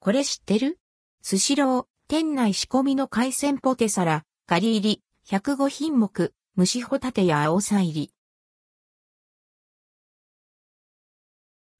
これ知ってる？スシロー、店内仕込みの海鮮ポテサラ、ガリ入り、105品目、蒸しホタテや青さ入り。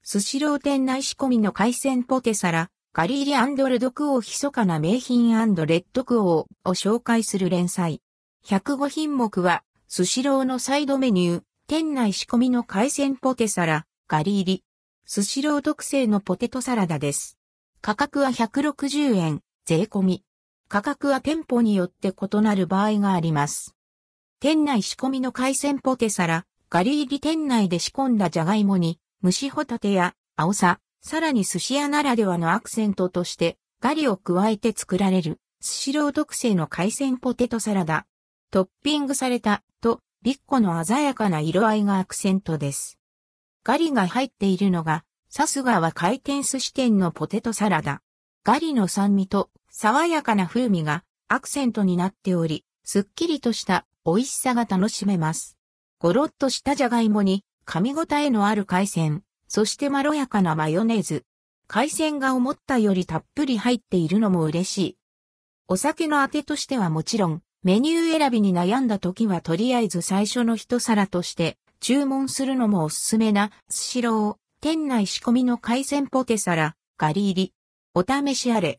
スシロー店内仕込みの海鮮ポテサラ、ガリ入りルドクオー密かな名品レッドクオーを紹介する連載。105品目は、スシローのサイドメニュー、店内仕込みの海鮮ポテサラ、ガリ入り。スシロー特製のポテトサラダです。価格は160円、税込み。価格は店舗によって異なる場合があります。店内仕込みの海鮮ポテサラ、ガリ入り店内で仕込んだじゃがいもに、蒸しホタテや、青さ、さらに寿司屋ならではのアクセントとして、ガリを加えて作られる、スシロー特製の海鮮ポテトサラダ。トッピングされた、と、ビッコの鮮やかな色合いがアクセントです。ガリが入っているのが、さすがは回転寿司店のポテトサラダ。ガリの酸味と爽やかな風味がアクセントになっており、すっきりとした美味しさが楽しめます。ゴロッとしたじゃがいもに噛み応えのある海鮮、そしてまろやかなマヨネーズ。海鮮が思ったよりたっぷり入っているのも嬉しい。お酒のあてとしてはもちろん、メニュー選びに悩んだ時はとりあえず最初の一皿として注文するのもおすすめなスシロー、店内仕込みの海鮮ポテサラ、ガリ入り。お試しあれ。